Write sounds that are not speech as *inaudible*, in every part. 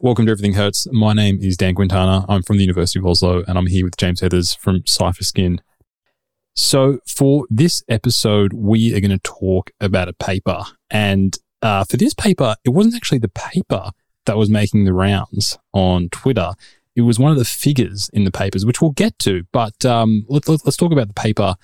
Welcome to Everything Hurts. My name is Dan Quintana. I'm from the University of Oslo and I'm here with James Heathers from Cipherskin. So, for this episode, we are going to talk about a paper. And uh, for this paper, it wasn't actually the paper that was making the rounds on Twitter. It was one of the figures in the papers, which we'll get to. But um, let, us talk about the paper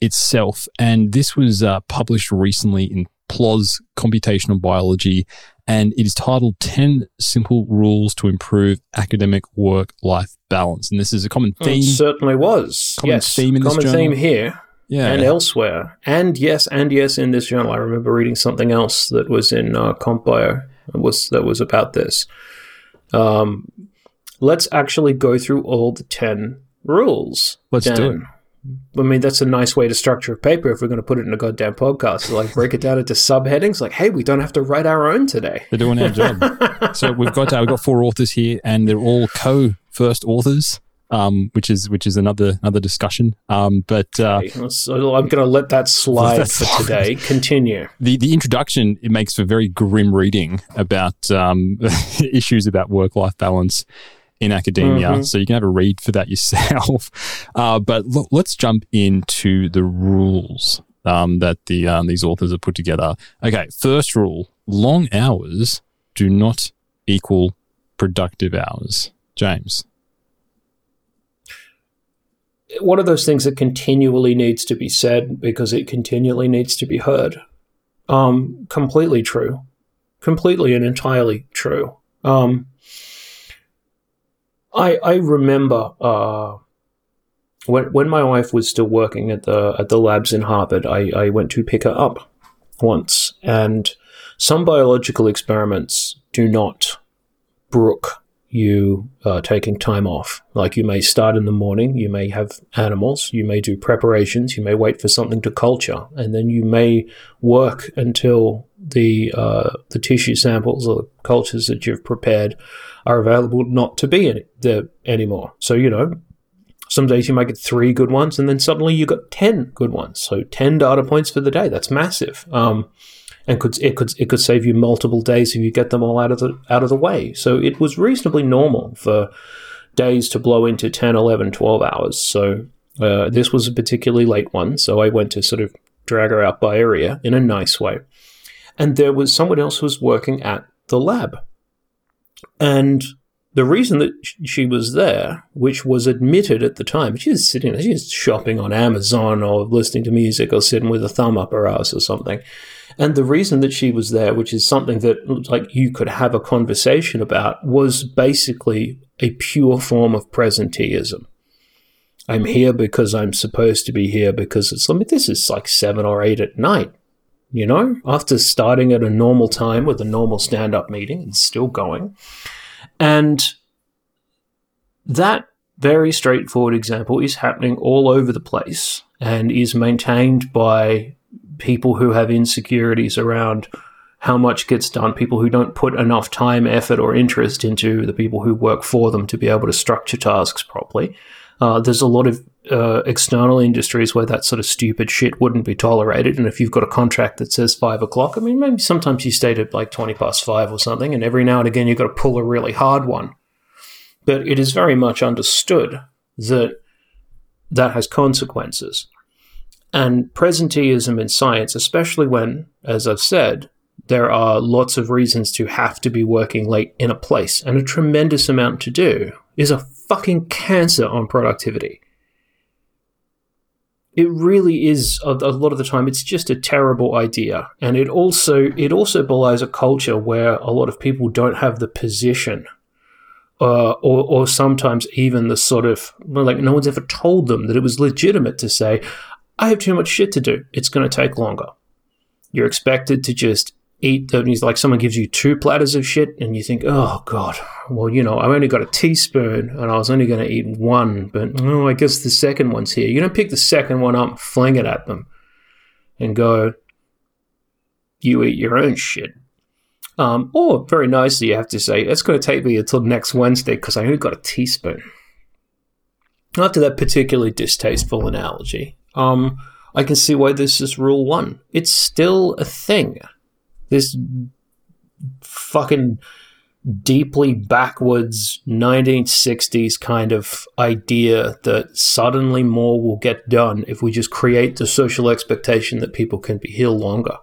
itself. And this was uh, published recently in PLOS Computational Biology, and it is titled 10 Simple Rules to Improve Academic Work Life Balance. And this is a common theme. It certainly was. Common yes. theme in common this journal. theme here. Yeah. And elsewhere. And yes, and yes, in this journal. I remember reading something else that was in uh, CompBio that was, that was about this. Um, let's actually go through all the 10 rules. Let's Dan. do it. I mean, that's a nice way to structure a paper if we're going to put it in a goddamn podcast. So, like, break it down into subheadings. Like, hey, we don't have to write our own today. They're doing our job. *laughs* so we've got uh, we've got four authors here, and they're all co first authors, um, which is which is another another discussion. Um, but uh, Okay, so I'm going to let that slide for today. Continue. the the introduction it makes for very grim reading about um, *laughs* issues about work life balance in academia. Mhm. So you can have a read for that *laughs* yourself. Uh, but let's jump into the rules um, that the um, these authors have put together. Okay, first rule: long hours do not equal productive hours. James. One of those things that continually needs to be said because it continually needs to be heard. Um, completely true. Completely and entirely true. Um, I I remember uh, when when my wife was still working at the at the labs in Harvard, I, I went to pick her up once, and some biological experiments do not brook you uh, taking time off. Like you may start in the morning, you may have animals, you may do preparations, you may wait for something to culture, and then you may work until the uh, the tissue samples or the cultures that you've prepared are available not to be any, there anymore. So you know, some days you might get three good ones, and then suddenly you got ten good ones. So ten data points for the day. That's massive. Um, and could it could it could save you multiple days if you get them all out of the out of the way. So it was reasonably normal for days to blow into 10, 11, 12 hours. So uh, this was a particularly late one. So I went to sort of drag her out by area in a nice way. And there was someone else who was working at the lab. And the reason that she was there, which was admitted at the time, she was sitting, she was shopping on Amazon or listening to music or sitting with a thumb up her ass or something. And the reason that she was there, which is something that like you could have a conversation about, was basically a pure form of presenteeism. I'm here because I'm supposed to be here because it's, I mean, this is like seven or eight at night, you know, after starting at a normal time with a normal stand up meeting and still going. And that very straightforward example is happening all over the place and is maintained by people who have insecurities around how much gets done, people who don't put enough time, effort, or interest into the people who work for them to be able to structure tasks properly. Uh, there's a lot of uh, external industries where that sort of stupid shit wouldn't be tolerated. And if you've got a contract that says five o'clock, I mean, maybe sometimes you state at like 20 past five or something, and every now and again you've got to pull a really hard one. But it is very much understood that that has consequences. And presenteeism in science, especially when, as I've said, there are lots of reasons to have to be working late in a place and a tremendous amount to do, is a fucking cancer on productivity. It really is a, a lot of the time it's just a terrible idea. And it also it also belies a culture where a lot of people don't have the position uh, or, or sometimes even the sort of like no one's ever told them that it was legitimate to say, I have too much shit to do. It's going to take longer. You're expected to just eat. Like someone gives you two platters of shit, and you think, oh god, well you know I've only got a teaspoon, and I was only going to eat one, but oh I guess the second one's here. You don't pick the second one up, fling it at them, and go, you eat your own shit. Um, or very nicely, you have to say, it's going to take me until next Wednesday because I only got a teaspoon. After that particularly distasteful analogy, um, I can see why this is rule one. It's still a thing. This fucking deeply backwards 1960s kind of idea that suddenly more will get done if we just create the social expectation that people can be here longer.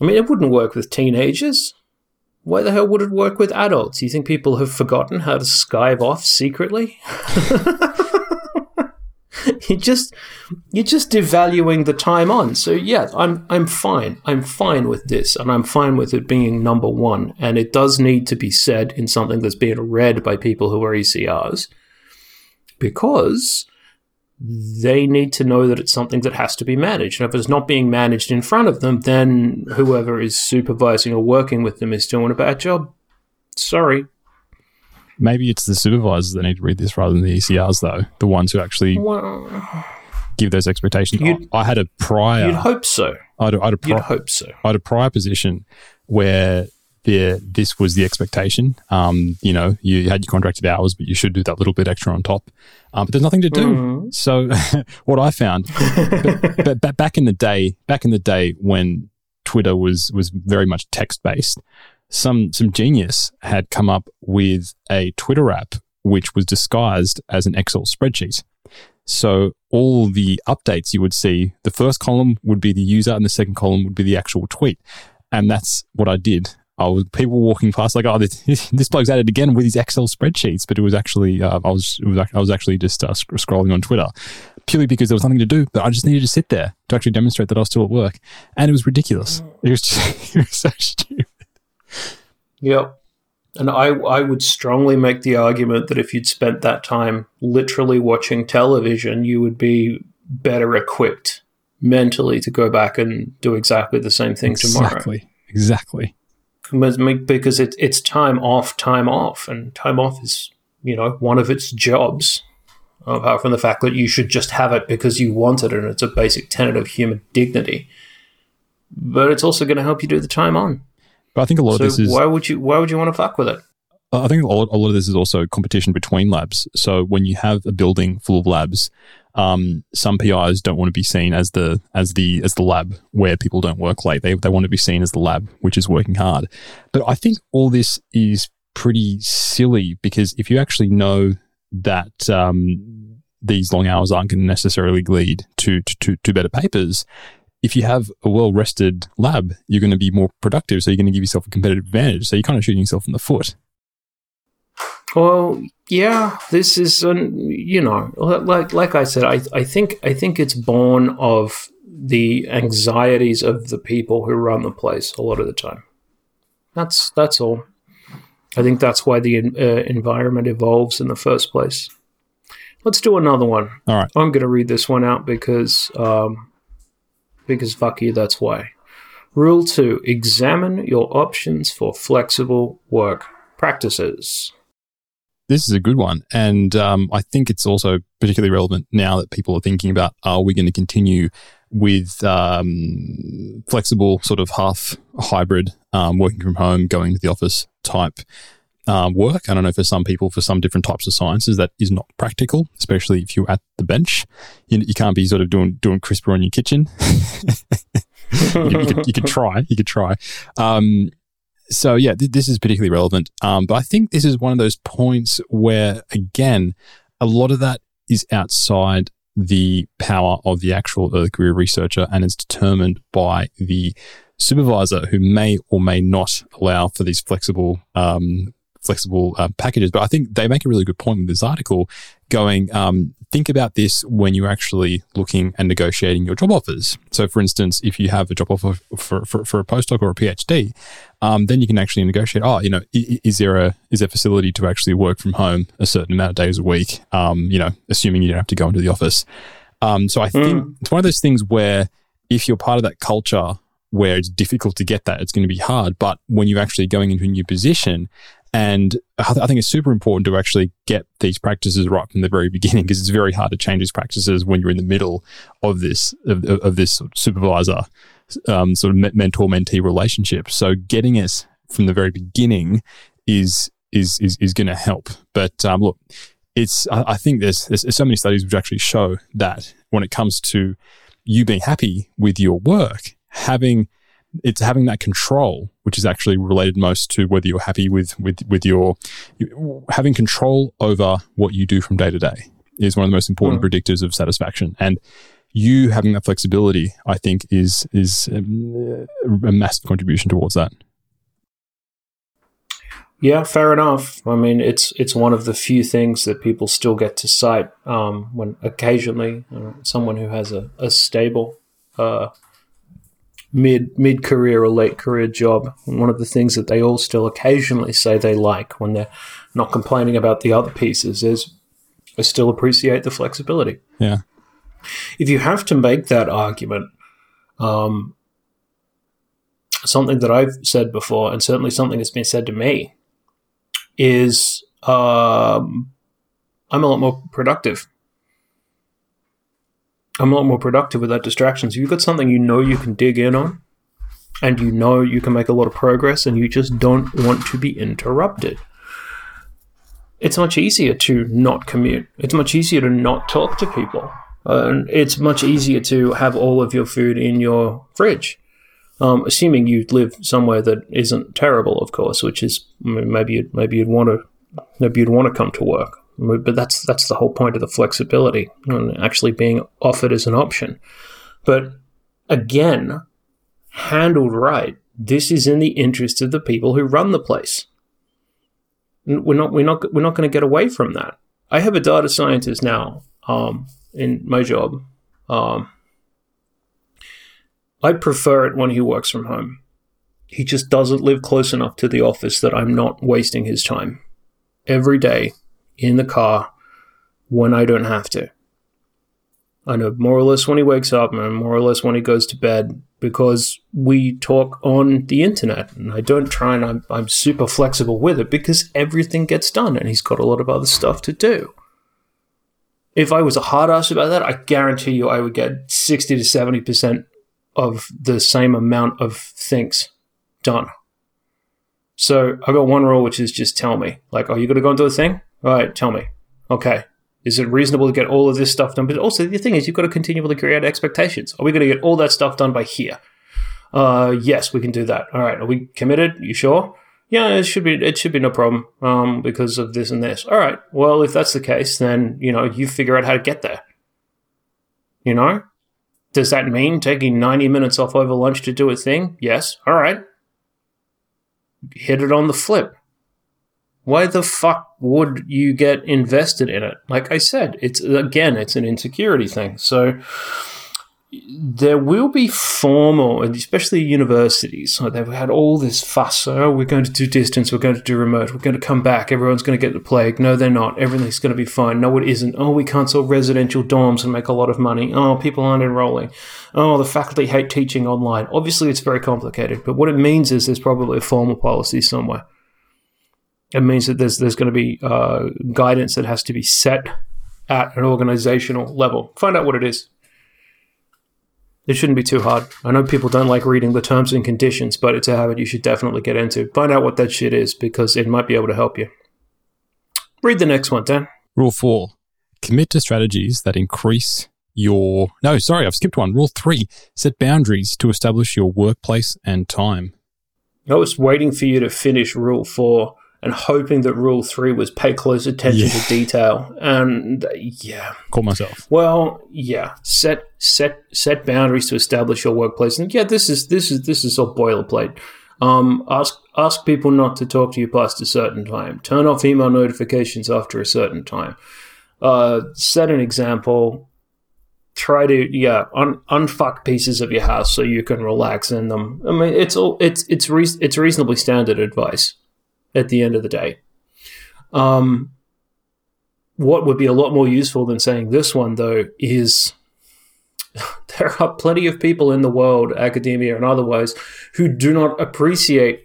I mean, it wouldn't work with teenagers. Why the hell would it work with adults? You think people have forgotten how to skive off secretly? *laughs* *laughs* you just you're just devaluing the time on. So yeah, I'm I'm fine. I'm fine with this, and I'm fine with it being number one. And it does need to be said in something that's being read by people who are ECRs, because they need to know that it's something that has to be managed. And if it's not being managed in front of them, then whoever is supervising or working with them is doing a bad job. Sorry, Maybe it's the supervisors that need to read this rather than the ECRs, though. The ones who actually well, give those expectations. I had a prior. You'd hope so. I had a, I had a pri- you'd hope so. I had a prior position where the this was the expectation. Um, you know, you had your contracted hours, but you should do that little bit extra on top. Um, but there's nothing to do. Mm. So, *laughs* what I found, *laughs* but, but, but back in the day, back in the day when Twitter was was very much text based, some some genius had come up with a Twitter app which was disguised as an Excel spreadsheet. So all the updates you would see, the first column would be the user and the second column would be the actual tweet. And that's what I did. I was people walking past like, oh, this, *laughs* this bloke's at it again with his Excel spreadsheets, but it was actually uh, I was was, I was actually just uh, scrolling on Twitter purely because there was nothing to do, but I just needed to sit there to actually demonstrate that I was still at work, and it was ridiculous. It was just, *laughs* it was so stupid. Yep. And I, I would strongly make the argument that if you'd spent that time literally watching television, you would be better equipped mentally to go back and do exactly the same thing exactly. tomorrow. Exactly. Exactly. Because it, it's time off, time off. And time off is, you know, one of its jobs, apart from the fact that you should just have it because you want it and it's a basic tenet of human dignity. But it's also going to help you do the time on. But I think a lot so of this is why would you why would you want to fuck with it? I think a lot, a lot of this is also competition between labs. So when you have a building full of labs, um, some PIs don't want to be seen as the as the as the lab where people don't work late. They they want to be seen as the lab which is working hard. But I think all this is pretty silly because if you actually know that um, these long hours aren't going to necessarily lead to, to, to better papers, if you have a well rested lab, you're going to be more productive. So you're going to give yourself a competitive advantage. So you're kind of shooting yourself in the foot. Well, yeah, this is, an, you know, like like I said, I I think I think it's born of the anxieties of the people who run the place a lot of the time. That's that's all. I think that's why the uh, environment evolves in the first place. Let's do another one. All right. I'm going to read this one out because um, because fuck you, that's why. Rule 2 Examine your options for flexible work practices. This is a good one. And um, I think it's also particularly relevant now that people are thinking about are we going to continue with um, flexible, sort of half hybrid, um, working from home, going to the office type um, work. I don't know for some people, for some different types of sciences, that is not practical, especially if you're at the bench. You, you can't be sort of doing doing CRISPR in your kitchen. you, *laughs* you, could, you, could, try. You could try. Um, so yeah, th- this is particularly relevant. Um, but I think this is one of those points where, again, a lot of that is outside the power of the actual early career researcher and is determined by the supervisor who may or may not allow for these flexible um, flexible uh, packages. But I think they make a really good point with this article going, um, think about this when you're actually looking and negotiating your job offers. So, for instance, if you have a job offer for, for, for a postdoc or a PhD, um, then you can actually negotiate. Oh, you know, is there a is there a facility to actually work from home a certain amount of days a week? Um, you know, assuming you don't have to go into the office. Um, so I think mm. it's one of those things where if you're part of that culture where it's difficult to get that, it's going to be hard. But when you're actually going into a new position and I think it's super important to actually get these practices right from the very beginning because it's very hard to change these practices when you're in the middle of this of, of this supervisor um, sort of mentor mentee relationship. So getting it from the very beginning is is is, is going to help. But um, look, it's I, I think there's, there's so many studies which actually show that when it comes to you being happy with your work, having it's having that control, which is actually related most to whether you're happy with with with your having control over what you do from day to day is one of the most important mm. predictors of satisfaction. And you having that flexibility, I think, is is um, a massive contribution towards that. Yeah, fair enough. I mean, it's it's one of the few things that people still get to cite um, when occasionally uh, someone who has a, a stable uh, mid mid career or late career job. One of the things that they all still occasionally say they like when they're not complaining about the other pieces is I still appreciate the flexibility. Yeah. If you have to make that argument, um, something that I've said before, and certainly something that's been said to me, is um, I'm a lot more productive I'm a lot more productive without distractions. If you've got something you know you can dig in on, and you know you can make a lot of progress, and you just don't want to be interrupted. It's much easier to not commute. It's much easier to not talk to people. Uh, it's much easier to have all of your food in your fridge. Um, assuming you live somewhere that isn't terrible, of course, which is maybe you'd, maybe you'd want to maybe you'd want to come to work. But that's that's the whole point of the flexibility and actually being offered as an option. But again, handled right, this is in the interest of the people who run the place. We're not we're not we're not going to get away from that. I have a data scientist now um, in my job. Um, I prefer it when he works from home. He just doesn't live close enough to the office that I'm not wasting his time. Every day, in the car when I don't have to. I know more or less when he wakes up and more or less when he goes to bed because we talk on the internet and I don't try and I'm, I'm super flexible with it because everything gets done and he's got a lot of other stuff to do. If I was a hard ass about that, I guarantee you I would get 60 to 70% of the same amount of things done. So I've got one rule, which is just tell me, like, oh, you got to go and do a thing? Right, tell me. Okay. Is it reasonable to get all of this stuff done? But also, the thing is, you've got to continually create expectations. Are we going to get all that stuff done by here? Uh, yes, we can do that. All right. Are we committed? You sure? Yeah, it should be. It should be no problem. Um, because of this and this. All right. Well, if that's the case, then you know you figure out how to get there. You know, does that mean taking ninety minutes off over lunch to do a thing? Yes. All right. Hit it on the flip why the fuck would you get invested in it? Like I said, it's again, it's an insecurity thing. So there will be formal, and especially universities, they've had all this fuss. Oh, we're going to do distance, we're going to do remote, we're going to come back, everyone's going to get the plague. No, they're not. Everything's going to be fine. No, it isn't. Oh, we can't sell residential dorms and make a lot of money. Oh, people aren't enrolling. Oh, the faculty hate teaching online. Obviously, it's very complicated, but what it means is there's probably a formal policy somewhere. It means that there's there's going to be uh, guidance that has to be set at an organizational level. Find out what it is. It shouldn't be too hard. I know people don't like reading the terms and conditions, but it's a habit you should definitely get into. Find out what that shit is because it might be able to help you. Read the next one, Dan. Rule four commit to strategies that increase your. No, sorry, I've skipped one. Rule three set boundaries to establish your workplace and time. I was waiting for you to finish rule four and hoping that rule three was pay close attention yeah. to detail. And yeah, call myself. Well, yeah, set set set boundaries to establish your workplace. And yeah, this is this is this is all boilerplate. Um, ask ask people not to talk to you past a certain time. Turn off email notifications after a certain time. Uh, set an example. Try to yeah un- unfuck pieces of your house so you can relax in them. I mean, it's all it's it's re- it's reasonably standard advice at the end of the day. Um, what would be a lot more useful than saying this one, though, is *laughs* there are plenty of people in the world, academia and otherwise, who do not appreciate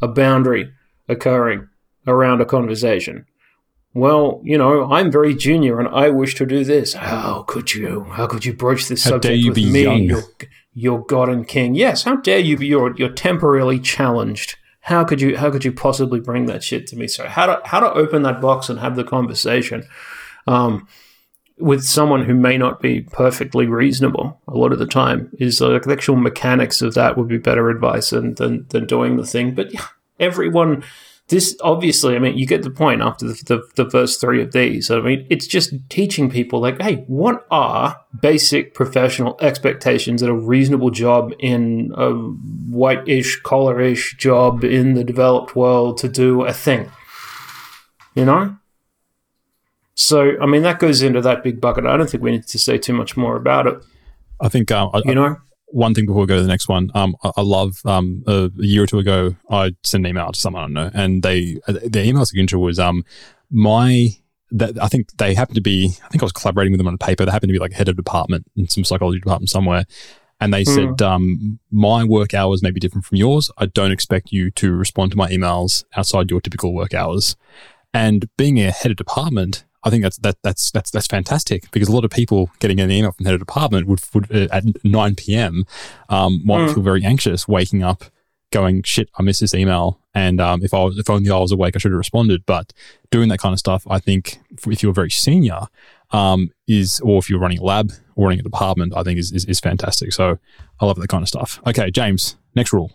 a boundary occurring around a conversation. Well, you know, I'm very junior and I wish to do this. How could you? How could you broach this how subject with me, your, your God and King? Yes, how dare you be? You're, you're temporarily challenged how could you how could you possibly bring that shit to me? So how to how to open that box and have the conversation um, with someone who may not be perfectly reasonable a lot of the time is like the actual mechanics of that would be better advice than, than, than doing the thing. But yeah, everyone, this obviously, I mean, you get the point after the, the, the first three of these. I mean, it's just teaching people like, hey, what are basic professional expectations at a reasonable job in a white-ish, collar-ish job in the developed world to do a thing? You know? So, I mean, that goes into that big bucket. I don't think we need to say too much more about it. I think, um, I, you know, one thing before we go to the next one. Um, I, I love um, a, a, year or two ago, I sent an email to someone I don't know, and they their email signature was um my that I think they happened to be. I think I was collaborating with them on a paper. They happened to be like head of department in some psychology department somewhere. And they mm. said, um, my work hours may be different from yours. I don't expect you to respond to my emails outside your typical work hours. And being a head of department, I think that's that, that's that's that's fantastic because a lot of people getting an email from the head of department would, would uh, at nine p.m. Um, might mm. feel very anxious waking up, going shit, I missed this email, and um, if I was if only I was awake, I should have responded. But doing that kind of stuff, I think if you're very senior, um, is or if you're running a lab or running a department, I think is, is is fantastic. So I love that kind of stuff. Okay, James, next rule.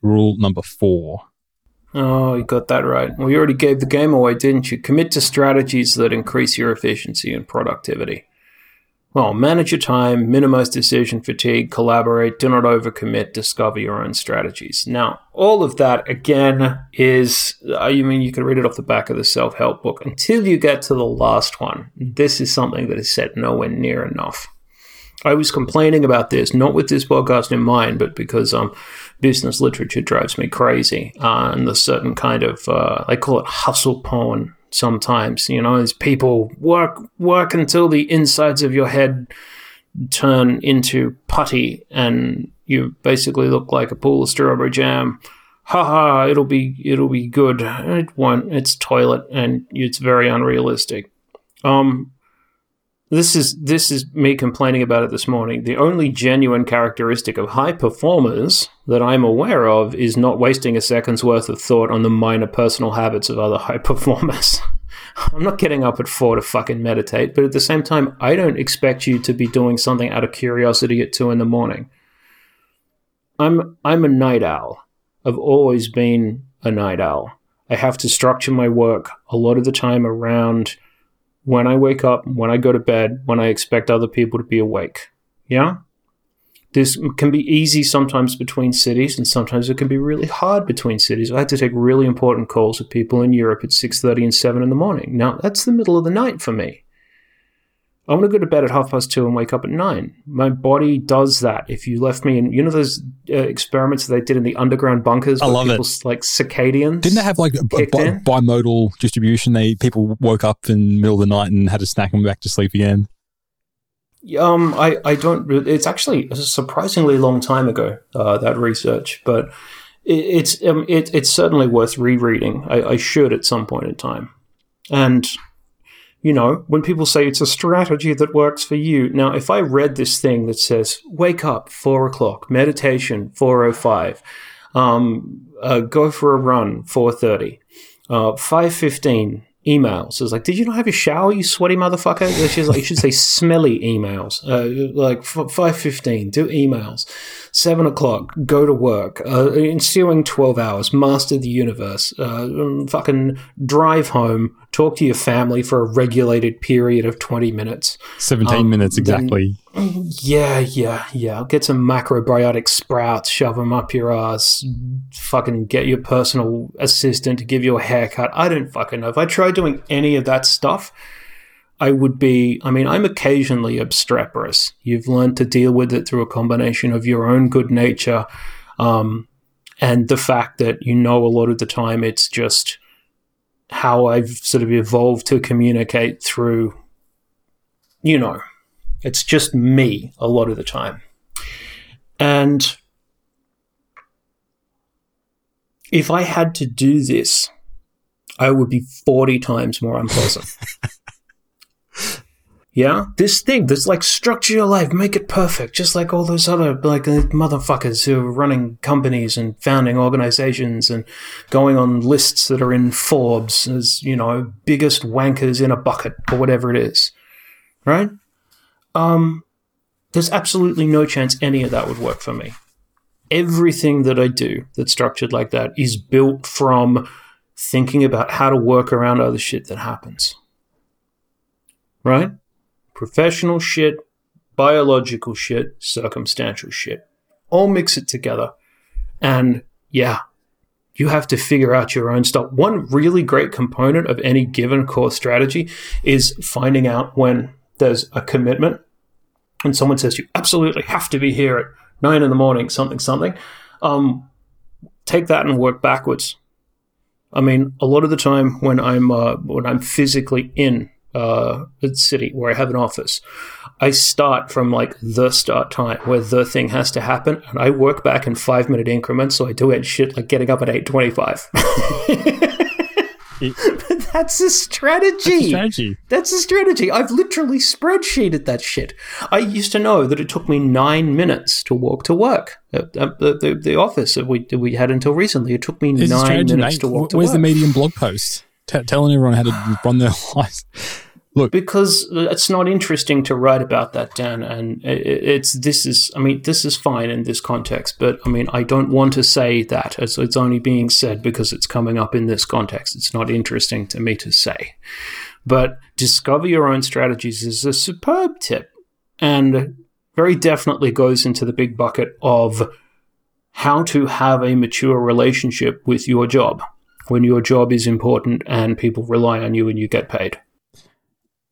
Rule number four. Oh, you got that right. Well, you already gave the game away, didn't you? Commit to strategies that increase your efficiency and productivity. Well, manage your time, minimize decision fatigue, collaborate, do not overcommit, discover your own strategies. Now, all of that, again, is, I mean, you can read it off the back of the self help book until you get to the last one. This is something that is said nowhere near enough. I was complaining about this, not with this podcast in mind, but because um, business literature drives me crazy. Uh, and the certain kind of, uh, they call it hustle porn sometimes, you know, as people work, work until the insides of your head turn into putty and you basically look like a pool of strawberry jam. Haha, it'll be, it'll be good. It won't. It's toilet and it's very unrealistic. Um, this is this is me complaining about it this morning. The only genuine characteristic of high performers that I'm aware of is not wasting a second's worth of thought on the minor personal habits of other *laughs* high performers. I'm not getting up at four to fucking meditate, but at the same time, I don't expect you to be doing something out of curiosity at two in the morning. I'm I'm a night owl. I've always been a night owl. I have to structure my work a lot of the time around when I wake up, when I go to bed, when I expect other people to be awake. Yeah? This can be easy sometimes between cities, and sometimes it can be really hard between cities. I had to take really important calls with people in Europe at 6.30 and 7 in the morning. Now, that's the middle of the night for me. I want to go to bed at half past two and wake up at nine. My body does that. If you left me in, you know, those uh, experiments they did in the underground bunkers. I love it. Like circadians. Didn't they have like a bi- bimodal distribution? They people woke up in the middle of the night and had a snack and went back to sleep again. Um, I, I don't. It's actually a surprisingly long time ago uh, that research, but it, it's um, it, it's certainly worth rereading. I, I should at some point in time, and you know, when people say it's a strategy that works for you. Now, if I read this thing that says, wake up, four o'clock, meditation, 405, um, uh, go for a run, 430, uh, 515, emails. It's like, did you not have your shower, you sweaty motherfucker? She's like, you should say *laughs* smelly emails. Uh, like five fifteen, do emails. Seven o'clock, go to work. Uh, ensuing twelve hours, master the universe. Uh, fucking drive home, talk to your family for a regulated period of twenty minutes. Seventeen um, minutes exactly. Then, yeah, yeah, yeah. Get some macrobiotic sprouts, shove them up your ass. Fucking get your personal assistant to give you a haircut. I don't fucking know. If I tried doing any of that stuff, I would be, I mean, I'm occasionally obstreperous. You've learned to deal with it through a combination of your own good nature um, and the fact that you know a lot of the time it's just how I've sort of evolved to communicate through, you know, it's just me a lot of the time. And if I had to do this I would be 40 times more unpleasant. *laughs* Yeah, this thing, this like structure your life, make it perfect, just like all those other like motherfuckers who are running companies and founding organizations and going on lists that are in Forbes as you know biggest wankers in a bucket or whatever it is, right? Um, there's absolutely no chance any of that would work for me. Everything that I do that's structured like that is built from thinking about how to work around other shit that happens. Right? Professional shit, biological shit, circumstantial shit. All mix it together. And yeah, you have to figure out your own stuff. One really great component of any given core strategy is finding out when there's a commitment and someone says you absolutely have to be here at nine in the morning, something, something. Um, take that and work backwards. I mean, a lot of the time when I'm uh, when I'm physically in uh, city where I have an office, I start from like the start time where the thing has to happen, and I work back in five minute increments. So I do it shit like getting up at eight twenty five. *laughs* but that's a strategy. That's a strategy. That's a strategy. I've literally spreadsheeted that shit. I used to know that it took me nine minutes to walk to work the, the, the, office that we, that we had until recently. It took me it's nine minutes mate. to walk to Where's work. the Medium blog post? T- telling everyone how to run their *laughs* lives. Look, because it's not interesting to write about that, Dan. And it's this is, I mean, this is fine in this context, but I mean, I don't want to say that as it's only being said because it's coming up in this context. It's not interesting to me to say. But discover your own strategies is a superb tip, and very definitely goes into the big bucket of how to have a mature relationship with your job when your job is important and people rely on you and you get paid.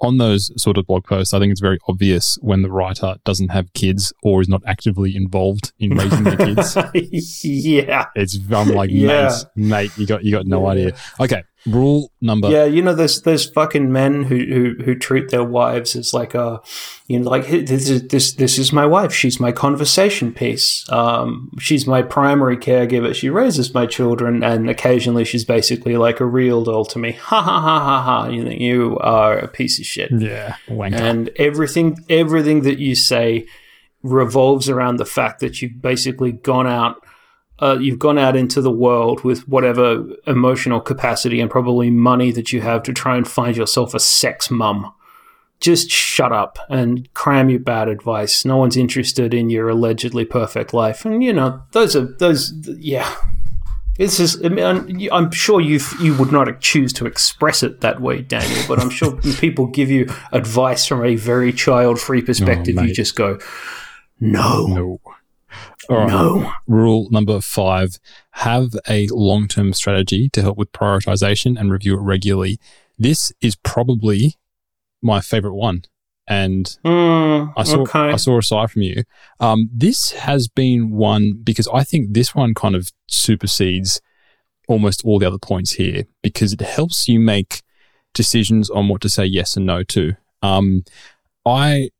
On those sort of blog posts, I think it's very obvious when the writer doesn't have kids or is not actively involved in raising their kids. *laughs* yeah, it's I'm like, yeah. mate, mate, you got you got no yeah. idea. Okay, Rule number. Yeah, you know, there's there's fucking men who, who who treat their wives as like a, you know, like this is this this is my wife. She's my conversation piece. Um, she's my primary caregiver. She raises my children, and occasionally she's basically like a real doll to me. *laughs* Ha ha ha ha ha. You think you are a piece of shit. Yeah, wanker. And everything everything that you say revolves around the fact that you've basically gone out uh, you've gone out into the world with whatever emotional capacity and probably money that you have to try and find yourself a sex mum. Just shut up and cram your bad advice. No one's interested in your allegedly perfect life. And you know, those are those. Yeah, this is. I mean, I'm sure you you would not choose to express it that way, Daniel. But I'm sure *laughs* people give you advice from a very child free perspective. Oh, you just go, no, no. All right. No. Rule number five have a long term strategy to help with prioritization and review it regularly. This is probably my favorite one. And mm, I saw okay. I saw a side from you. Um, this has been one because I think this one kind of supersedes almost all the other points here because it helps you make decisions on what to say yes and no to. Um, I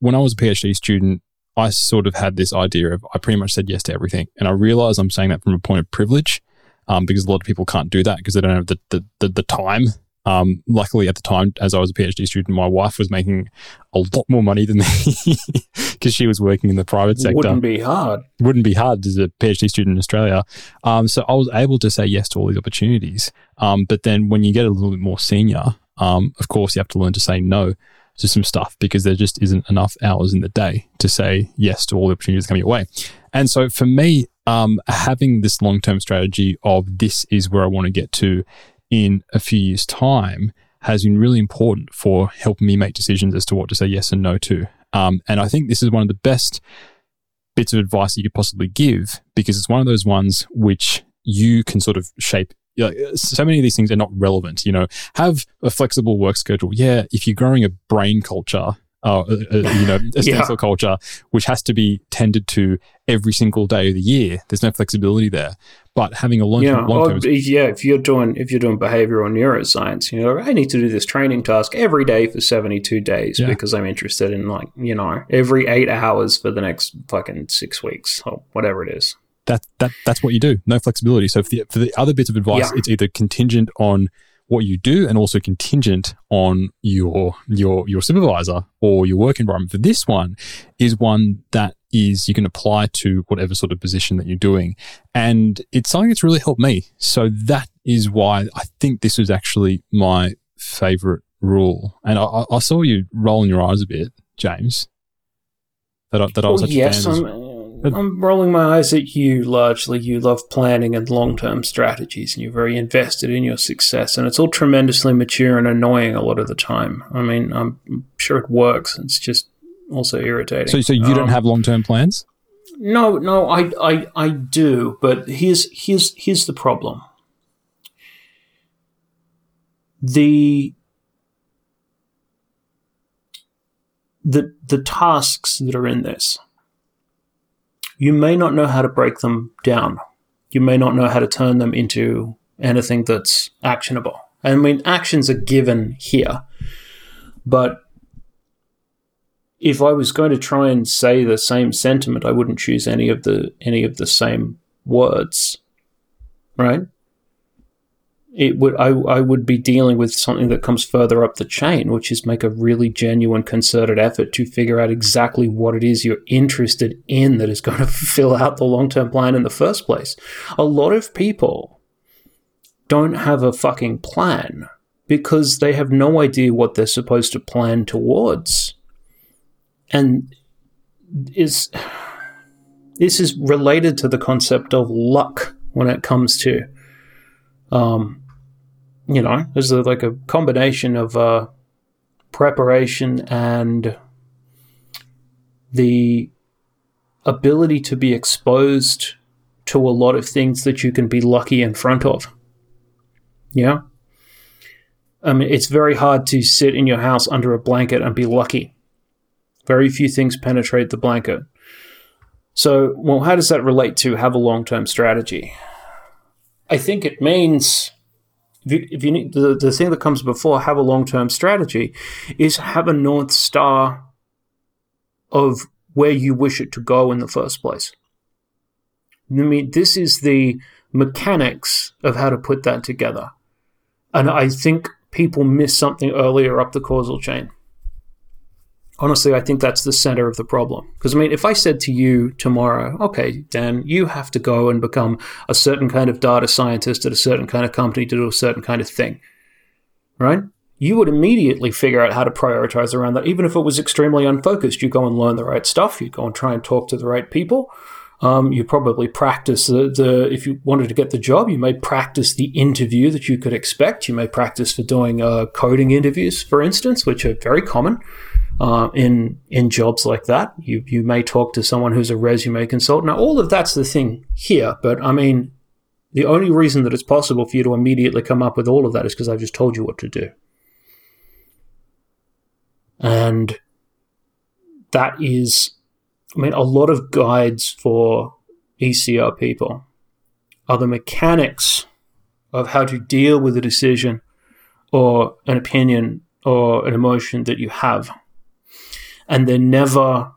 when I was a PhD student, I sort of had this idea of I pretty much said yes to everything. And I realize I'm saying that from a point of privilege um, because a lot of people can't do that because they don't have the, the, the, the time. Um, luckily, at the time, as I was a PhD student, my wife was making a lot more money than *laughs* me because she was working in the private sector. Wouldn't be hard. Wouldn't be hard as a PhD student in Australia. Um, so I was able to say yes to all these opportunities. Um, but then when you get a little bit more senior, um, of course, you have to learn to say no to some stuff because there just isn't enough hours in the day to say yes to all the opportunities coming your way. And so for me, um, having this long term strategy of this is where I want to get to in a few years' time has been really important for helping me make decisions as to what to say yes and no to. Um, and I think this is one of the best bits of advice you could possibly give because it's one of those ones which you can sort of shape like, so many of these things are not relevant. You know, have a flexible work schedule. Yeah, if you're growing a brain culture, uh, uh, uh you know, a *laughs* stem cell culture, which has to be tended to every single day of the year. There's no flexibility there. But having a long yeah, long term, yeah. If you're doing if you're doing behavioral neuroscience, you know, I need to do this training task every day for 72 days yeah. because I'm interested in like you know every eight hours for the next fucking six weeks or whatever it is that that that's what you do. No flexibility. So for the for the other bits of advice, yeah. it's either contingent on what you do and also contingent on your your your supervisor or your work environment. For this one is one that is you can apply to whatever sort of position that you're doing. And it's something that's really helped me. So that is why I think this was actually my favorite rule. And I, I saw you rolling your eyes a bit, James. That I, that I was well, yes, I'm, I'm rolling my eyes at you largely. You love planning and long term strategies, and you're very invested in your success. And it's all tremendously mature and annoying a lot of the time. I mean, I'm sure it works. It's just also irritating. So, so you um, don't have long term plans? No, no, I, I, I do. But here's here's here's the problem. The the the tasks that are in this you may not know how to break them down. You may not know how to turn them into anything that's actionable. I mean, actions are given here, but if I was going to try and say the same sentiment, I wouldn't choose any of the any of the same words, right? It would I, I would be dealing with something that comes further up the chain, which is make a really genuine concerted effort to figure out exactly what it is you're interested in that is going *laughs* to fill out the long term plan in the first place. A lot of people don't have a fucking plan because they have no idea what they're supposed to plan towards. And is this is related to the concept of luck when it comes to um, you know, there's a, like a combination of uh, preparation and the ability to be exposed to a lot of things that you can be lucky in front of. Yeah. I mean, it's very hard to sit in your house under a blanket and be lucky. Very few things penetrate the blanket. So, well, how does that relate to have a long term strategy? I think it means if you, if you need the, the thing that comes before have a long term strategy is have a north star of where you wish it to go in the first place. I mean, this is the mechanics of how to put that together. And I think people miss something earlier up the causal chain honestly, I think that's the center of the problem. Because, I mean, if I said to you tomorrow, okay, Dan, you have to go and become a certain kind of data scientist at a certain kind of company to do a certain kind of thing, right? You would immediately figure out how to prioritize around that. Even if it was extremely unfocused, you go and learn the right stuff, you go and try and talk to the right people. Um, you probably practice the, the, if you wanted to get the job, you may practice the interview that you could expect. You may practice for doing uh, coding interviews, for instance, which are very common uh, in in jobs like that. You you may talk to someone who's a resume consultant. Now, all of that's the thing here, but I mean, the only reason that it's possible for you to immediately come up with all of that is because I've just told you what to do, and that is, I mean, a lot of guides for ECR people are the mechanics of how to deal with a decision or an opinion or an emotion that you have and they're never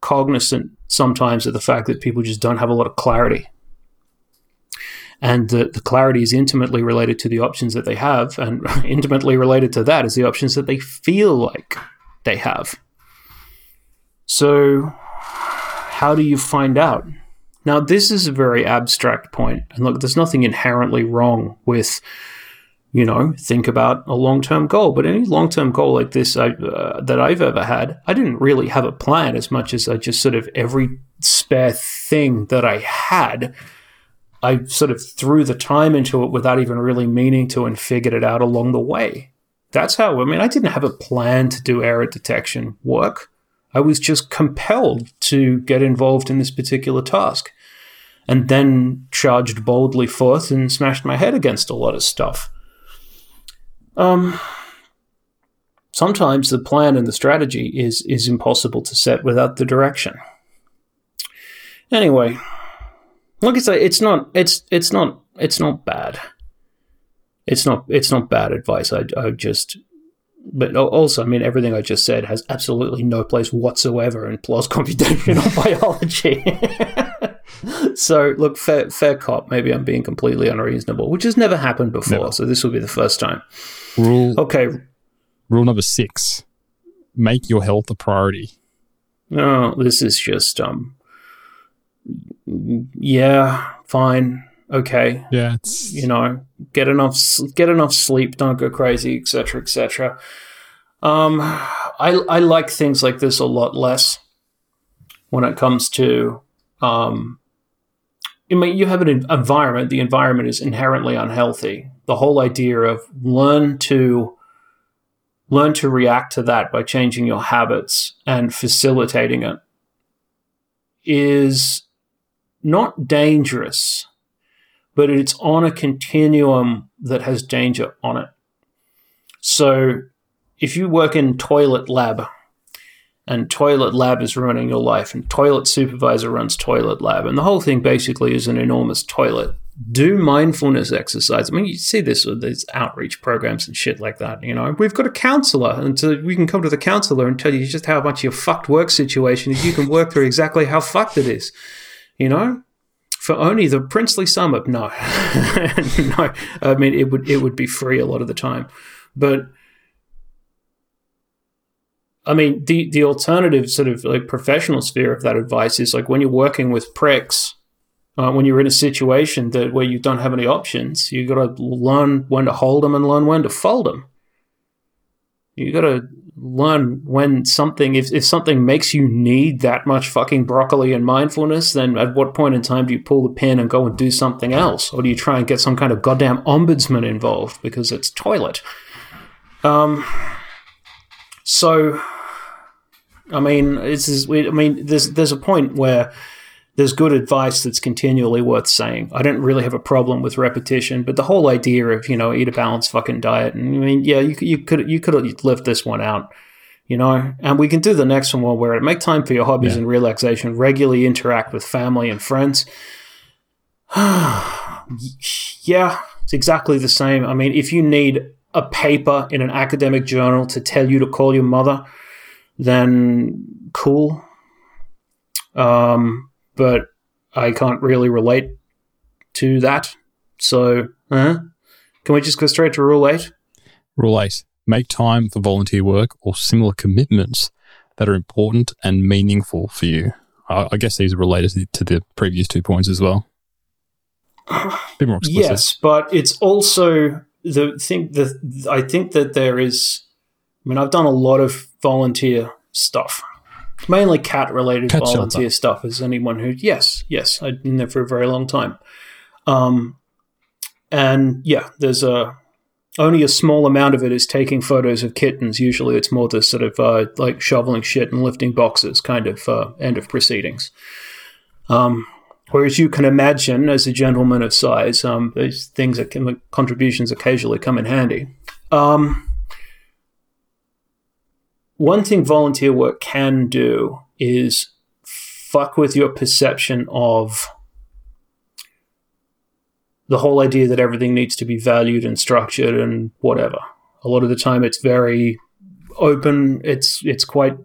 cognizant sometimes of the fact that people just don't have a lot of clarity. And the, the clarity is intimately related to the options that they have, and *laughs* intimately related to that is the options that they feel like they have. So, how do you find out? Now, this is a very abstract point, and look, there's nothing inherently wrong with you know, think about a long term goal. But any long term goal like this I, uh, that I've ever had, I didn't really have a plan as much as I just sort of every spare thing that I had, I sort of threw the time into it without even really meaning to and figured it out along the way. That's how, I mean, I didn't have a plan to do error detection work. I was just compelled to get involved in this particular task and then charged boldly forth and smashed my head against a lot of stuff. Um, sometimes the plan and the strategy is is impossible to set without the direction. Anyway, like I say, it's not it's it's not it's not bad. It's not it's not bad advice. I I just but also, I mean, everything I just said has absolutely no place whatsoever in PLOS *laughs* computational *laughs* biology. *laughs* so look, fair, fair cop. Maybe I'm being completely unreasonable, which has never happened before. Never. So this will be the first time. Rule Okay. rule number six: make your health a priority. No, this is just um. Yeah, fine. Okay. Yeah, it's you know, get enough get enough sleep, don't go crazy, etc., etc. Um, I I like things like this a lot less when it comes to um. I mean, you have an environment. The environment is inherently unhealthy. The whole idea of learn to learn to react to that by changing your habits and facilitating it is not dangerous but it's on a continuum that has danger on it. So if you work in toilet lab and toilet lab is running your life and toilet supervisor runs toilet lab and the whole thing basically is an enormous toilet do mindfulness exercise. I mean you see this with these outreach programs and shit like that you know? We've got a counselor and so we can come to the counselor and tell you just how much your fucked work situation is. You can work through exactly how fucked it is you know? For only the princely sum of no, *laughs* no. I mean, it would it would be free a lot of the time, but I mean, the the alternative sort of like professional sphere of that advice is like when you're working with pricks, uh, when you're in a situation that where you don't have any options, you got to learn when to hold them and learn when to fold them. You got to learn when something if, if something makes you need that much fucking broccoli and mindfulness then at what point in time do you pull the pin and go and do something else or do you try and get some kind of goddamn ombudsman involved because it's toilet um so i mean is i mean there's there's a point where there's good advice that's continually worth saying. I don't really have a problem with repetition, but the whole idea of you know eat a balanced fucking diet, and I mean, yeah, you, you could you could lift this one out, you know, and we can do the next one while we're at it. Make time for your hobbies Yeah. and relaxation. Regularly interact with family and friends. *sighs* yeah, it's exactly the same. I mean, if you need a paper in an academic journal to tell you to call your mother, then cool. Um, but I can't really relate to that. So, uh, can we just go straight to rule eight? Rule eight: make time for volunteer work or similar commitments that are important and meaningful for you. I, I guess these are related to the previous two points as well. A *sighs* bit more explicit. Yes, but it's also the thing that I think that there is. I mean, I've done a lot of volunteer stuff, mainly cat related Cat volunteer shelter. stuff. As anyone who, yes, yes, I've been there for a very long time. Um, and yeah, there's a only a small amount of it is taking photos of kittens. Usually, it's more the sort of uh, like shoveling shit and lifting boxes kind of uh, end of proceedings. Um, whereas you can imagine, as a gentleman of size, um, these things that can, contributions occasionally come in handy. Um, one thing volunteer work can do is fuck with your perception of the whole idea that everything needs to be valued and structured and whatever. A lot of the time, it's very open. It's it's quite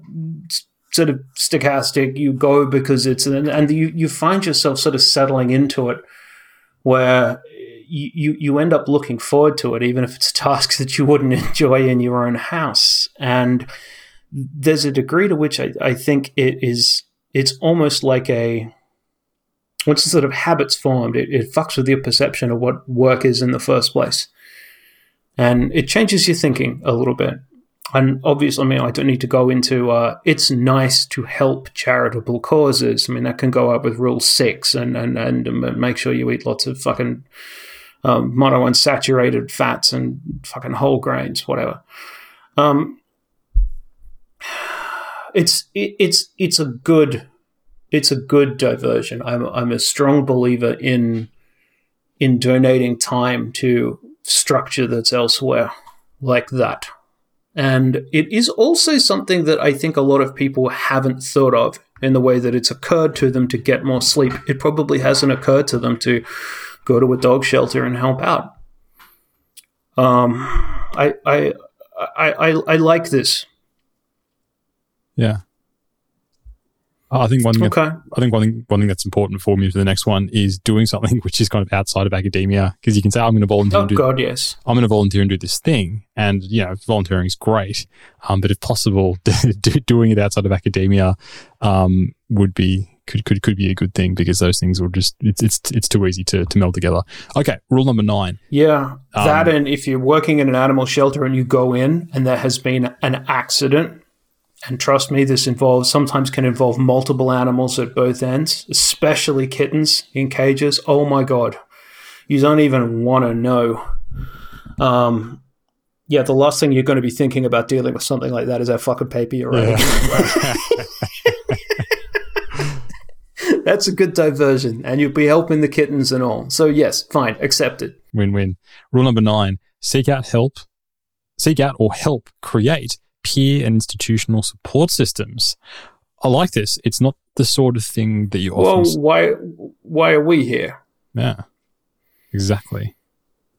sort of stochastic. You go because it's and, and you you find yourself sort of settling into it, where you you end up looking forward to it, even if it's *laughs* tasks that you wouldn't enjoy in your own house. And there's a degree to which I, I think it is it's almost like a once the sort of habits formed, it, it fucks with your perception of what work is in the first place. And it changes your thinking a little bit. And obviously, I mean, I don't need to go into uh, it's nice to help charitable causes. I mean, that can go up with rule six and, and, and make sure you eat lots of fucking um, monounsaturated fats and fucking whole grains, whatever. Um, it's it, it's it's a good it's a good diversion. I'm I'm a strong believer in in donating time to structure that's elsewhere like that. And it is also something that I think a lot of people haven't thought of in the way that it's occurred to them to get more sleep. It probably hasn't occurred to them to go to a dog shelter and help out. Um, I, I, I, I, I like this. Yeah. I think one thing, Okay. I think one thing, one thing that's important for me to the next one is doing something *laughs* which is kind of outside of academia because you can say I'm going to volunteer. Oh and do, God, yes. I'm going to volunteer and do this thing, and you know, volunteering is great, um, but if possible, *laughs* doing it outside of academia um, would be could, could could be a good thing because those things will just it's it's it's too easy to to meld together. Okay, rule number nine. Yeah, that Um, and if you're working in an animal shelter and you go in and there has been an accident, and trust me, this involves sometimes can involve multiple animals at both ends, especially kittens in cages. Oh my god, you don't even want to know. Um, yeah, the last thing you're going to be thinking about dealing with something like that is that fucking paper you're writing. *laughs* That's a good diversion, and you'll be helping the kittens and all. So yes, fine, accepted. Win win. Rule number nine: seek out help, seek out or help create peer and institutional support systems. I like this. It's not the sort of thing that you often. Well, why why are we here? yeah, exactly.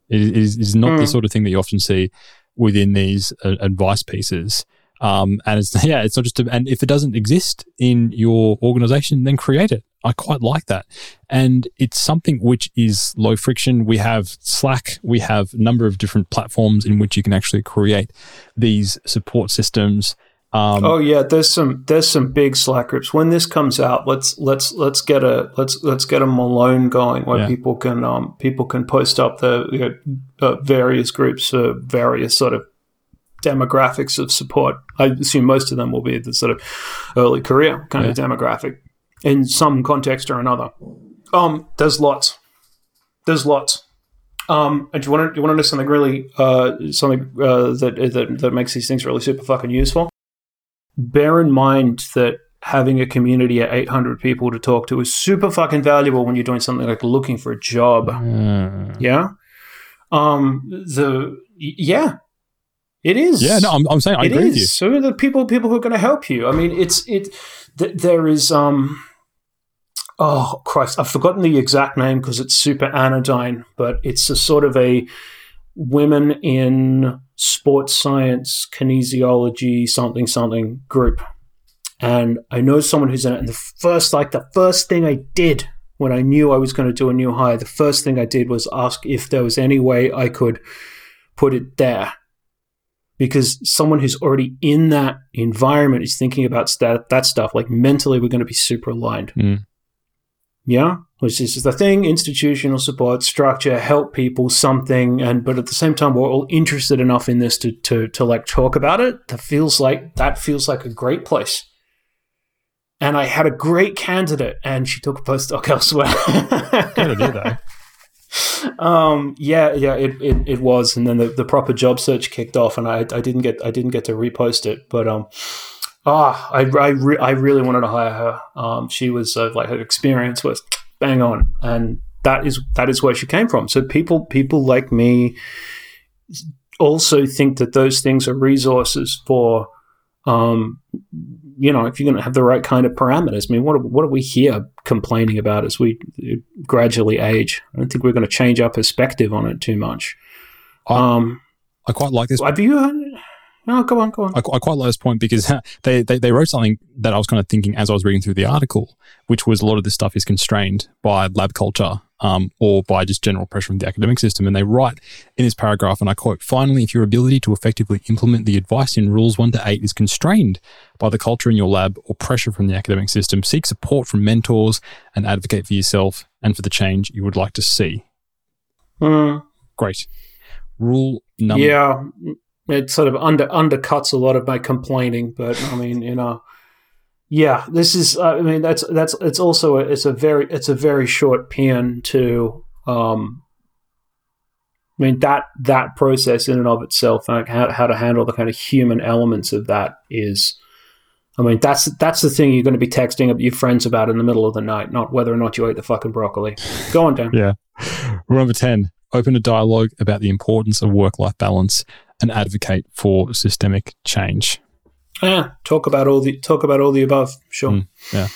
It is, it is not the Mm. sort of thing that you often see within these uh, advice pieces. Um, and it's *laughs* yeah, it's not just. A, and if it doesn't exist in your organization, then create it. I quite like that, and it's something which is low friction. We have Slack, we have a number of different platforms in which you can actually create these support systems. Um, Oh yeah, there's some there's some big Slack groups. When this comes out, let's let's let's get a let's let's get a Malone going where Yeah. people can um people can post up the you know, uh, various groups for various sort of demographics of support. I assume most of them will be the sort of early career kind of demographic in some context or another. Um, there's lots. There's lots. Um, and do you want to do you want to know something really uh, something uh, that, that that makes these things really super fucking useful? Bear in mind that having a community at 800 people to talk to is super fucking valuable when you're doing something like looking for a job. uh, Yeah. Um. The yeah, it is. yeah, no, I'm, I'm saying I agree with you. is. So the people people who are going to help you. I mean, it's it. Th- there is um. Oh Christ! I've forgotten the exact name because it's super anodyne, but it's a sort of a women in sports science, kinesiology, something something group. And I know someone who's in it. And the first, like the first thing I did when I knew I was going to do a new hire, the first thing I did was ask if there was any way I could put it there because someone who's already in that environment is thinking about that, that stuff like mentally we're going to be super aligned Mm. yeah which is the thing institutional support structure help people something and but at the same time we're all interested enough in this to to, to like talk about it that feels like that feels like a great place and i had a great candidate and she took a postdoc *laughs* elsewhere Good idea, though. Um yeah yeah it, it, it was. And then the, the proper job search kicked off and I, I didn't get I didn't get to repost it. But um ah I, I, re- I really wanted to hire her. Um she was uh, like her experience was bang on. And that is that is where she came from. So people people like me also think that those things are resources for um you know if you're going to have the right kind of parameters i mean what are, what are we here complaining about as we gradually age? I don't think we're going to change our perspective on it too much. I- um I quite like this. have you heard no go on go on. I, I quite like this point because *laughs* they, they, they wrote something that I was kind of thinking as I was reading through the article, which was a lot of this stuff is constrained by lab culture um, or by just general pressure from the academic system. And they write in this paragraph, and I quote, finally, if your ability to effectively implement the advice in rules one to eight is constrained by the culture in your lab or pressure from the academic system, seek support from mentors and advocate for yourself and for the change you would like to see. Hmm. Great. Rule number yeah it sort of under undercuts a lot of my complaining but i mean you know yeah this is uh, i mean that's that's it's also a, it's a very it's a very short pin to um i mean that that process in and of itself like how, how to handle the kind of human elements of that is i mean that's that's the thing you're going to be texting your friends about in the middle of the night not whether or not you ate the fucking broccoli go on dan Yeah. Rule number 10 open a dialogue about the importance of work life balance and advocate for systemic change. Yeah, talk about all the talk about all the above. Sure. Mm, yeah.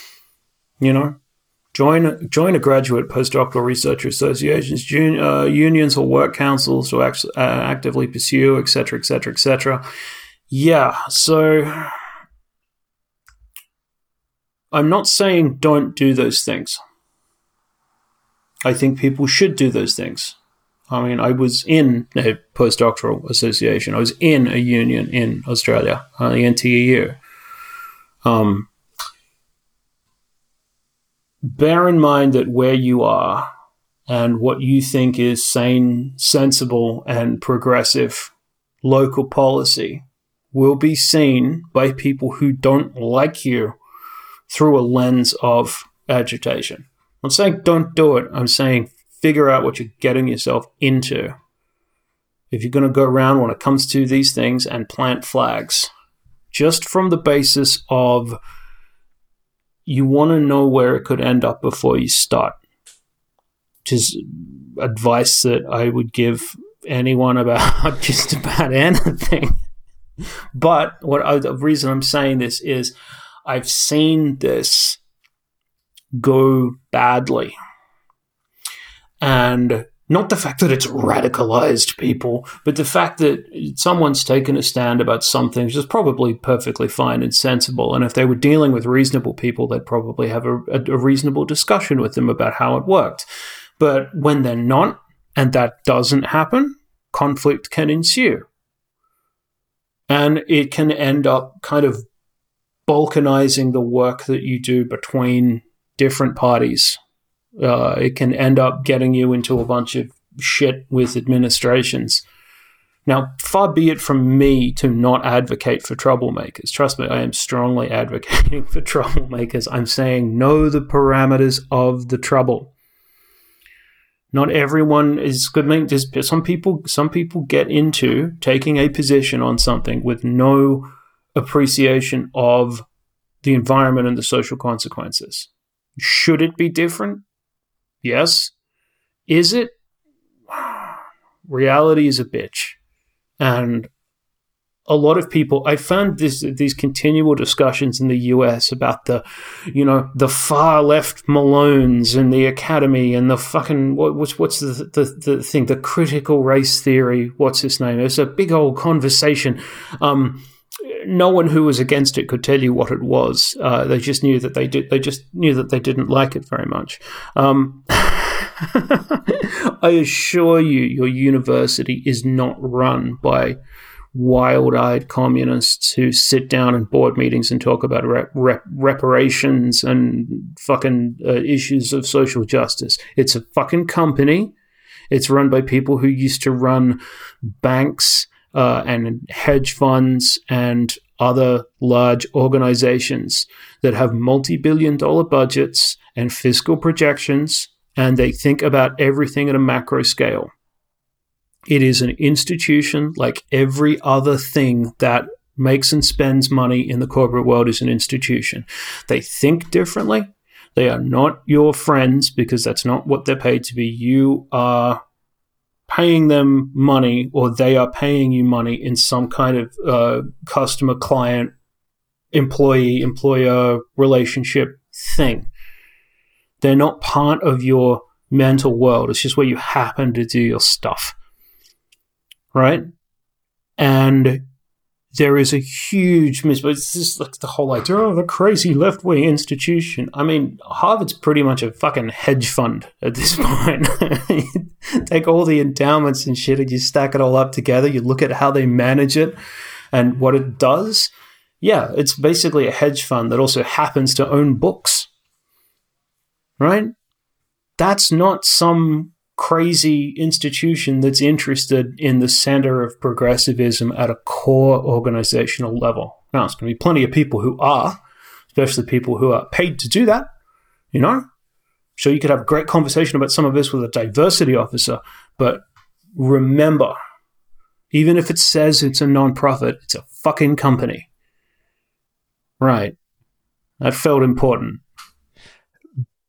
You know, join join a graduate postdoctoral researcher associations, jun, uh, unions, or work councils to act, uh, actively pursue, etc., etc., etc. Yeah. So, I'm not saying don't do those things. I think people should do those things. I mean, I was in a postdoctoral association. I was in a union in Australia, uh, the NTEU. Um, bear in mind that where you are and what you think is sane, sensible, and progressive local policy will be seen by people who don't like you through a lens of agitation. I'm saying don't do it. I'm saying figure out what you're getting yourself into. If you're going to go around when it comes to these things and plant flags, just from the basis of you want to know where it could end up before you start. Which is advice that I would give anyone about *laughs* just about anything. But what I, the reason I'm saying this is I've seen this go badly. And not the fact that it's radicalized people, but the fact that someone's taken a stand about something which is probably perfectly fine and sensible. And if they were dealing with reasonable people, they'd probably have a, a reasonable discussion with them about how it worked. But when they're not, and that doesn't happen, conflict can ensue. And it can end up kind of balkanizing the work that you do between different parties uh, it can end up getting you into a bunch of shit with administrations. Now, far be it from me to not advocate for troublemakers. Trust me, I am strongly advocating *laughs* for troublemakers. I'm saying know the parameters of the trouble. Not everyone is good. I mean, there's some people. Some people get into taking a position on something with no appreciation of the environment and the social consequences. Should it be different? Yes. Is it? Reality is a bitch. And a lot of people I found this these continual discussions in the US about the you know the far left Malones and the academy and the fucking what, what's what's the, the the thing the critical race theory what's his name it's a big old conversation um no one who was against it could tell you what it was. Uh, they just knew that they did. They just knew that they didn't like it very much. Um, *laughs* I assure you, your university is not run by wild-eyed communists who sit down in board meetings and talk about rep- rep- reparations and fucking uh, issues of social justice. It's a fucking company. It's run by people who used to run banks uh, and hedge funds and other large organizations that have multi billion dollar budgets and fiscal projections, and they think about everything at a macro scale. It is an institution like every other thing that makes and spends money in the corporate world is an institution. They think differently. They are not your friends because that's not what they're paid to be. You are paying them money or they are paying you money in some kind of uh, customer client employee employer relationship thing. They're not part of your mental world. It's just where you happen to do your stuff. Right? And there is a huge mis. It's just like the whole idea of oh, the crazy left wing institution. I mean, Harvard's pretty much a fucking hedge fund at this *laughs* point. *laughs* take all the endowments and shit, and you stack it all up together. You look at how they manage it and what it does. Yeah, it's basically a hedge fund that also happens to own books. Right? That's not some crazy institution that's interested in the center of progressivism at a core organizational level. Now, it's going to be plenty of people who are, especially people who are paid to do that, you know? So you could have a great conversation about some of this with a diversity officer, but remember, even if it says it's a nonprofit, it's a fucking company. Right. That felt important.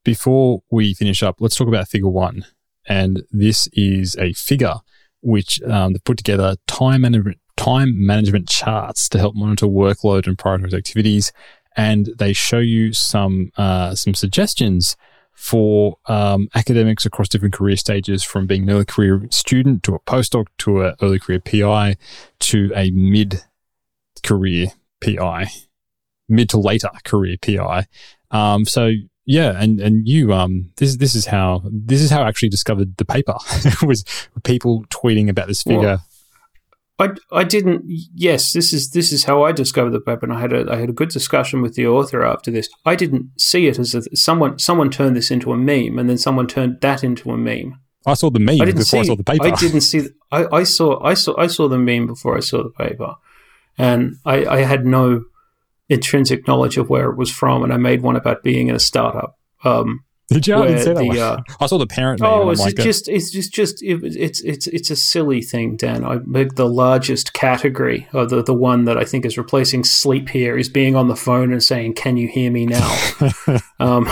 Before we finish up, let's talk about figure one. And this is a figure which um, they've put together time management, time management charts to help monitor workload and prioritize activities. And they show you some uh, some suggestions for um, academics across different career stages, from being an early career student to a postdoc to an early career PI to a mid career PI, mid to later career PI. Um, so yeah, and and you um this this is how this is how I actually discovered the paper *laughs* was people tweeting about this figure. Well, I, I didn't. Yes, this is this is how I discovered the paper, and I had a I had a good discussion with the author after this. I didn't see it as a, someone someone turned this into a meme, and then someone turned that into a meme. I saw the meme I before I saw the paper. I didn't see. I, I saw. I saw. I saw the meme before I saw the paper, and I, I had no intrinsic knowledge of where it was from. And I made one about being in a startup. Um, Did you? I didn't where see that the, uh, I saw the parent oh, it's like, just it's just just it, it's it's it's a silly thing, Dan. I make the largest category, or the the one that I think is replacing sleep here, is being on the phone and saying, "Can you hear me now?" *laughs* um,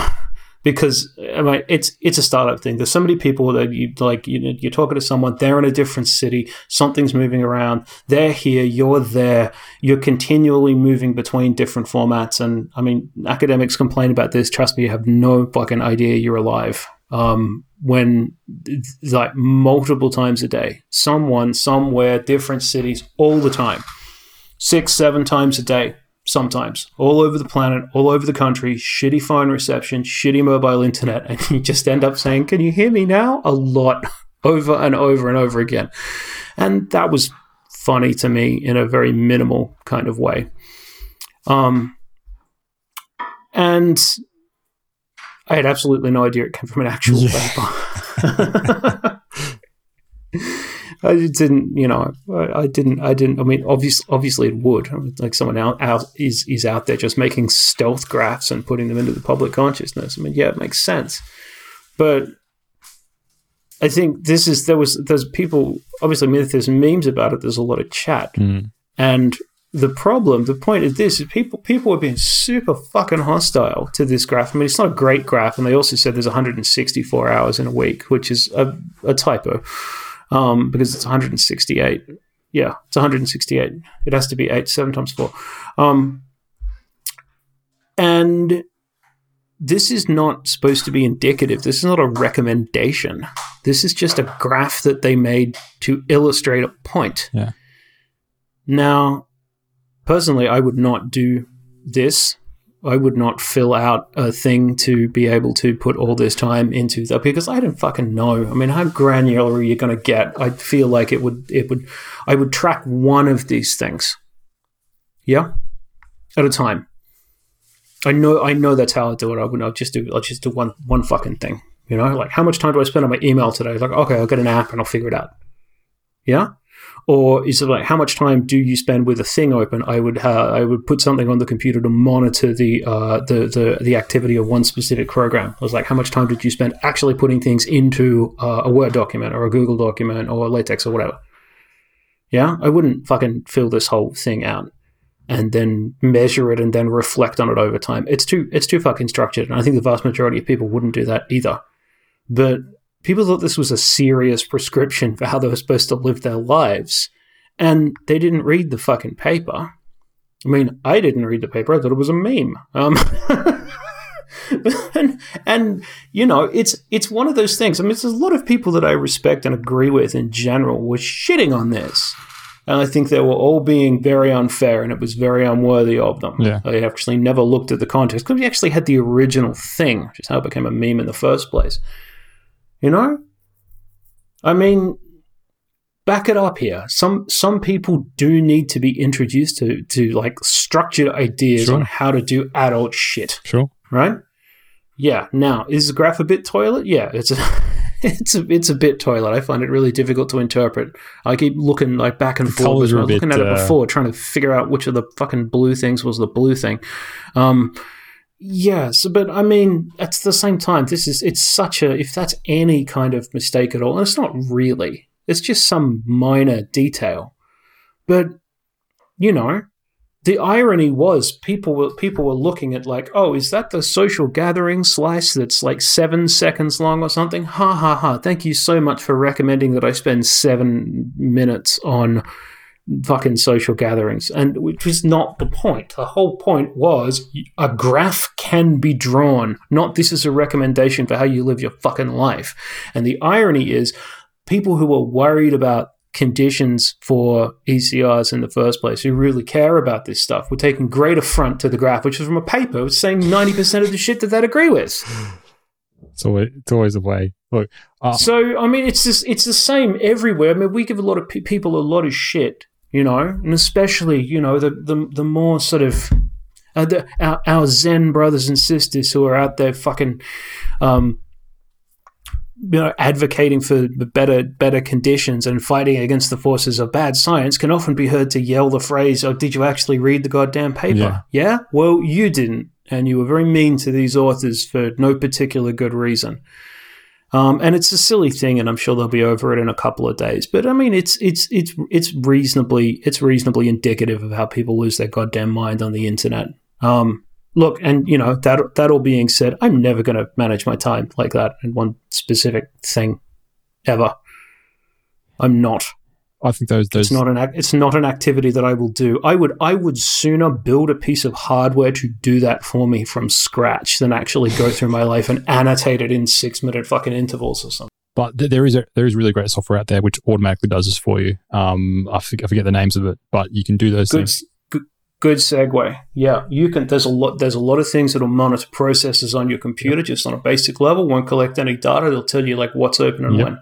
because I mean, it's it's a startup thing. There's so many people that you like. You know, you're talking to someone. They're in a different city. Something's moving around. They're here. You're there. You're continually moving between different formats. And I mean, academics complain about this. Trust me, you have no fucking idea you're alive. Um, when like multiple times a day, someone somewhere, different cities, all the time, six, seven times a day, sometimes all over the planet, all over the country, shitty phone reception, shitty mobile internet, and you just end up saying, Can you hear me now? A lot *laughs* over and over and over again. And that was funny to me in a very minimal kind of way. Um, and I had absolutely no idea it came from an actual *laughs* paper. *laughs* I didn't, you know, I, I didn't, I didn't. I mean, obviously, obviously, it would. I mean, like someone out, out is is out there just making stealth graphs and putting them into the public consciousness. I mean, yeah, it makes sense, but I think this is there was there's people obviously. I mean, if there's memes about it, there's a lot of chat, Mm. and the problem, the point of this is people people are being super fucking hostile to this graph. I mean, it's not a great graph, and they also said there's 164 hours in a week, which is a, a typo um, because it's 168. Yeah, it's 168. It has to be eight, seven times four. Um, and this is not supposed to be indicative. This is not a recommendation. This is just a graph that they made to illustrate a point. Yeah. Now, personally, I would not do this. I would not fill out a thing to be able to put all this time into that because I don't fucking know. I mean, how granular are you going to get? I feel like it would, it would, I would track one of these things, yeah, at a time. I know, I know that's how I do it. I would just do, I'll just do one, one fucking thing. You know, like how much time do I spend on my email today? Like, okay, I'll get an app and I'll figure it out. Yeah. Or is it like how much time do you spend with a thing open? I would uh, I would put something on the computer to monitor the, uh, the the the activity of one specific program. I was like, how much time did you spend actually putting things into uh, a Word document or a Google document or LaTeX or whatever? Yeah, I wouldn't fucking fill this whole thing out and then measure it and then reflect on it over time. It's too it's too fucking structured, and I think the vast majority of people wouldn't do that either. But people thought this was a serious prescription for how they were supposed to live their lives, and they didn't read the fucking paper. I mean, I didn't read the paper. I thought it was a meme. Um, *laughs* and, and you know, it's it's one of those things. I mean, there's a lot of people that I respect and agree with in general were shitting on this. And I think they were all being very unfair and it was very unworthy of them. Yeah. I actually never looked at the context because we actually had the original thing, which is how it became a meme in the first place. You know? I mean, back it up here. Some some people do need to be introduced to to like structured ideas Sure. on how to do adult shit Sure. right? Yeah. Now, is the graph a bit toilet? Yeah, it's a *laughs* it's a it's a bit toilet. I find it really difficult to interpret. I keep looking like back and The forth. I was looking bit, at it uh, before, trying to figure out which of the fucking blue things was the blue thing. Um, yeah, so, but I mean, at the same time, this is it's such a if that's any kind of mistake at all, and it's not really. It's just some minor detail, but you know, the irony was people were people were looking at like, oh, is that the social gathering slice that's like seven seconds long or something? Ha ha ha! Thank you so much for recommending that I spend seven minutes on fucking social gatherings, and which was not the point. The whole point was a graph can be drawn. Not this is a recommendation for how you live your fucking life. And the irony is, people who are worried about conditions for ECRs in the first place, who really care about this stuff, were taking great affront to the graph, which was from a paper saying 90% of the shit that they'd agree with. It's always, it's always a way. Look, uh, So, I mean, it's just, it's the same everywhere. I mean, we give a lot of pe- people a lot of shit, you know, and especially, you know, the, the, the more sort of uh, the, our, our Zen brothers and sisters who are out there fucking, um, you know, advocating for better better conditions and fighting against the forces of bad science can often be heard to yell the phrase, "Oh, did you actually read the goddamn paper?" Yeah. Well, you didn't, and you were very mean to these authors for no particular good reason. Um, and it's a silly thing, and I'm sure they'll be over it in a couple of days. But I mean, it's it's it's it's reasonably it's reasonably indicative of how people lose their goddamn mind on the internet. Um, look, and you know that that all being said, I'm never going to manage my time like that in one specific thing, ever. I'm not. I think those those It's not an ac- it's not an activity that I will do. I would I would sooner build a piece of hardware to do that for me from scratch than actually go through my life and annotate it in six minute fucking intervals or something. but th- there is a, there is really great software out there which automatically does this for you. Um, I, forget, I forget the names of it, but you can do those Good, things. good, good segue. Yeah, you can. There's a lot. There's a lot of things that'll monitor processes on your computer just on a basic level. Won't collect any data. They'll tell you like what's open and Yep. when.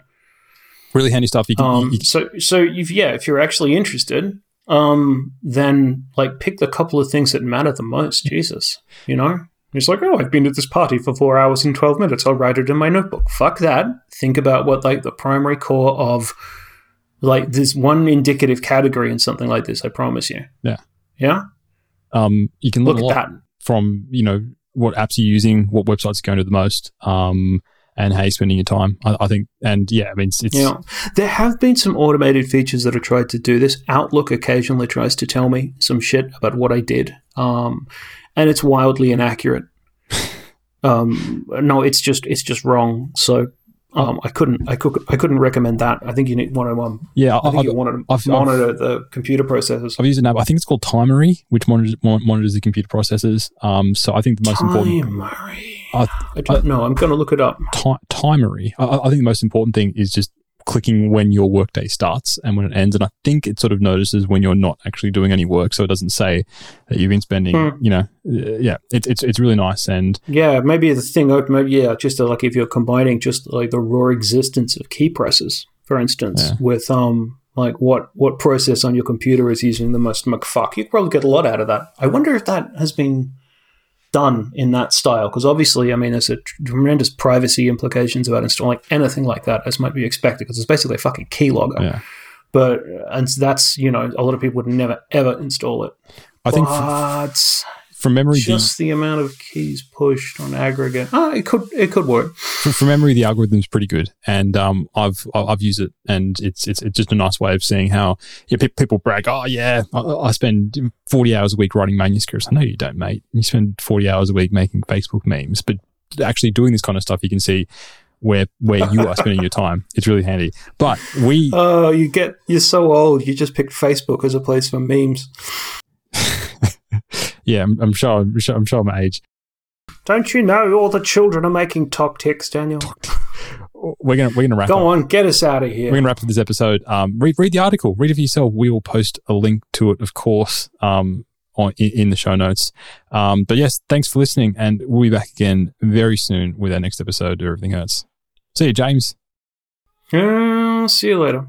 Really handy stuff. You can, Um, you, so so if yeah, if you're actually interested, um, then like pick the couple of things that matter the most. Jesus, you know. It's like, oh, I've been at this party for four hours and twelve minutes. I'll write it in my notebook. Fuck that. Think about what like the primary core of like there's one indicative category in something like this. I promise you. Yeah. Yeah. um, you can Look learn at that. from you know what apps you're using, what websites you're going to the most, um, and how you're spending your time. I, I think, and yeah, I mean, it's, it's Yeah. There have been some automated features that have tried to do this. Outlook occasionally tries to tell me some shit about what I did. Um, and it's wildly inaccurate. *laughs* um, no, it's just it's just wrong. So um, I couldn't I could I couldn't recommend that. I think you need want to um, yeah. I I, think I've, you want to I've- monitor the computer processes. I've used an app. I think it's called Timery, which monitors, monitors the computer processes. Um, so I think the most important Timery. I- I don't know. I'm going to look it up. ti- timery. I, I think the most important thing is just clicking when your workday starts and when it ends. And I think it sort of notices when you're not actually doing any work, so it doesn't say that you've been spending. Hmm. You know, uh, yeah, it's it's it's really nice. And Yeah, maybe the thing open. Maybe yeah, just like if you're combining just like the raw existence of key presses, for instance, Yeah. with um like what what process on your computer is using the most McFuck, you could probably get a lot out of that. I wonder if that has been done in that style because obviously, I mean, there's a tremendous privacy implications about installing anything like that as might be expected because it's basically a fucking keylogger. yeah, But and that's you know a lot of people would never ever install it. I think but from memory, the, just the amount of keys pushed on aggregate. Ah, it could it could work. from, from memory, the algorithm's pretty good, and um, I've I've used it, and it's it's it's just a nice way of seeing how yeah, pe- people brag. Oh yeah, I, I spend forty hours a week writing manuscripts. I know you don't, mate. You spend forty hours a week making Facebook memes, but actually doing this kind of stuff, you can see where where you are spending your time. It's really handy. But we Oh, you get you're so old. You just picked Facebook as a place for memes. Yeah, I'm, I'm sure I'm sure I'm sure my age. Don't you know all the children are making talk ticks, Daniel? We're gonna we're gonna wrap up. Go on, get us out of here. We're to wrap up this episode. Um, read, read the article. Read it for yourself. We will post a link to it, of course, um, on, in, in the show notes. Um, but yes, thanks for listening, and we'll be back again very soon with our next episode of Everything Hurts. See you, James. Uh, see you later.